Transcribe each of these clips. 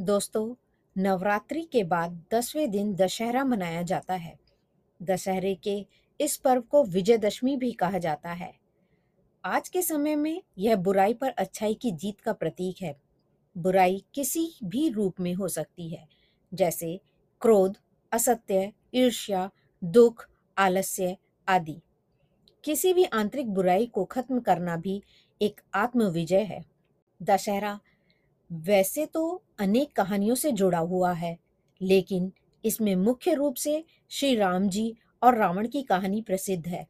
दोस्तों, नवरात्रि के बाद दसवें दिन दशहरा मनाया जाता है। दशहरे के इस पर्व को विजयदशमी भी कहा जाता है। आज के समय में यह बुराई पर अच्छाई की जीत का प्रतीक है। बुराई किसी भी रूप में हो सकती है, जैसे क्रोध, असत्य, ईर्ष्या, दुख, आलस्य आदि। किसी भी आंतरिक बुराई को खत्म करना भी एक आत्मविजय है। दशहरा वैसे तो अनेक कहानियों से जुड़ा हुआ है, लेकिन इसमें मुख्य रूप से श्री राम जी और रावण की कहानी प्रसिद्ध है,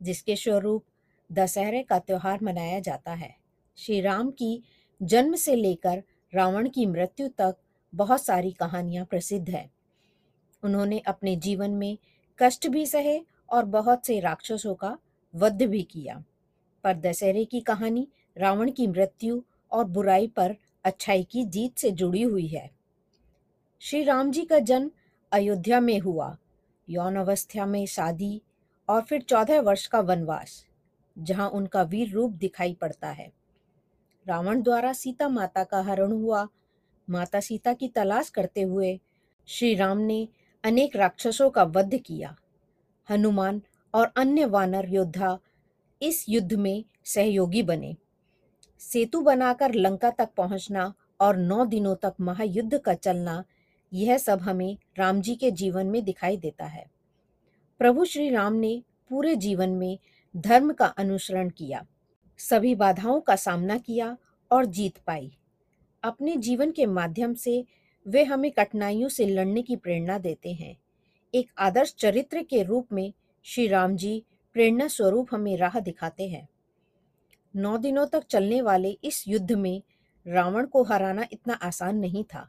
जिसके स्वरूप दशहरे का त्यौहार मनाया जाता है। श्री राम की जन्म से लेकर रावण की मृत्यु तक बहुत सारी कहानियाँ प्रसिद्ध है। उन्होंने अपने जीवन में कष्ट भी सहे और बहुत से राक्षसों का वध भी किया। पर दशहरे की कहानी रावण की मृत्यु और बुराई पर अच्छाई की जीत से जुड़ी हुई है। श्री राम जी का जन्म अयोध्या में हुआ। यौन अवस्था में शादी और फिर चौदह वर्ष का वनवास, जहाँ उनका वीर रूप दिखाई पड़ता है। रावण द्वारा सीता माता का हरण हुआ। माता सीता की तलाश करते हुए श्री राम ने अनेक राक्षसों का वध किया। हनुमान और अन्य वानर योद्धा इस युद्ध में सहयोगी बने। सेतु बनाकर लंका तक पहुँचना और नौ दिनों तक महायुद्ध का चलना, यह सब हमें राम जी के जीवन में दिखाई देता है। प्रभु श्री राम ने पूरे जीवन में धर्म का अनुसरण किया, सभी बाधाओं का सामना किया और जीत पाई। अपने जीवन के माध्यम से वे हमें कठिनाइयों से लड़ने की प्रेरणा देते हैं। एक आदर्श चरित्र के रूप में श्री राम जी प्रेरणा स्वरूप हमें राह दिखाते हैं। नौ दिनों तक चलने वाले इस युद्ध में रावण को हराना इतना आसान नहीं था,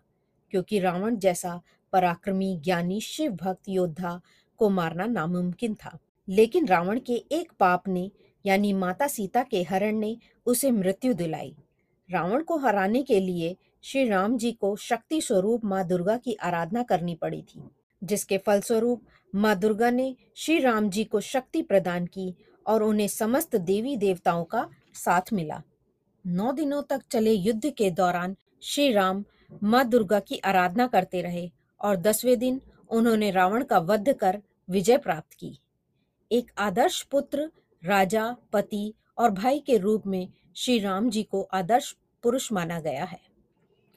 क्योंकि रावण जैसा पराक्रमी ज्ञानी शिव भक्त योद्धा को मारना नामुमकिन था। लेकिन रावण के एक पाप ने, यानी माता सीता के हरण ने, उसे मृत्यु दिलाई। रावण को हराने के लिए श्री राम जी को शक्ति स्वरूप माँ दुर्गा की आराधना करनी पड़ी थी, जिसके फलस्वरूप माँ दुर्गा ने श्री राम जी को शक्ति प्रदान की और उन्हें समस्त देवी देवताओं का साथ मिला। नौ दिनों तक चले युद्ध के दौरान श्री राम माँ दुर्गा की आराधना करते रहे और दसवें दिन उन्होंने रावण का वध कर विजय प्राप्त की। एक आदर्श पुत्र, राजा, पति और भाई के रूप में श्री राम जी को आदर्श पुरुष माना गया है।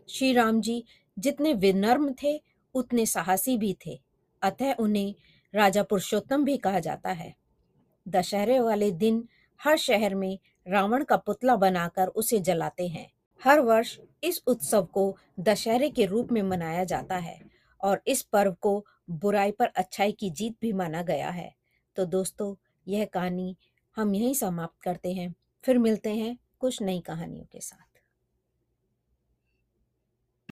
श्री राम जी जितने विनर्म थे, उतने साहसी भी थे। अतः उन्हें राजा पुरुषोत्तम भी कहा जाता है। दशहरे वाले दिन हर शहर में रावण का पुतला बनाकर उसे जलाते हैं। हर वर्ष इस उत्सव को दशहरे के रूप में मनाया जाता है और इस पर्व को बुराई पर अच्छाई की जीत भी माना गया है। तो दोस्तों, यह कहानी हम यहीं समाप्त करते हैं। फिर मिलते हैं कुछ नई कहानियों के साथ।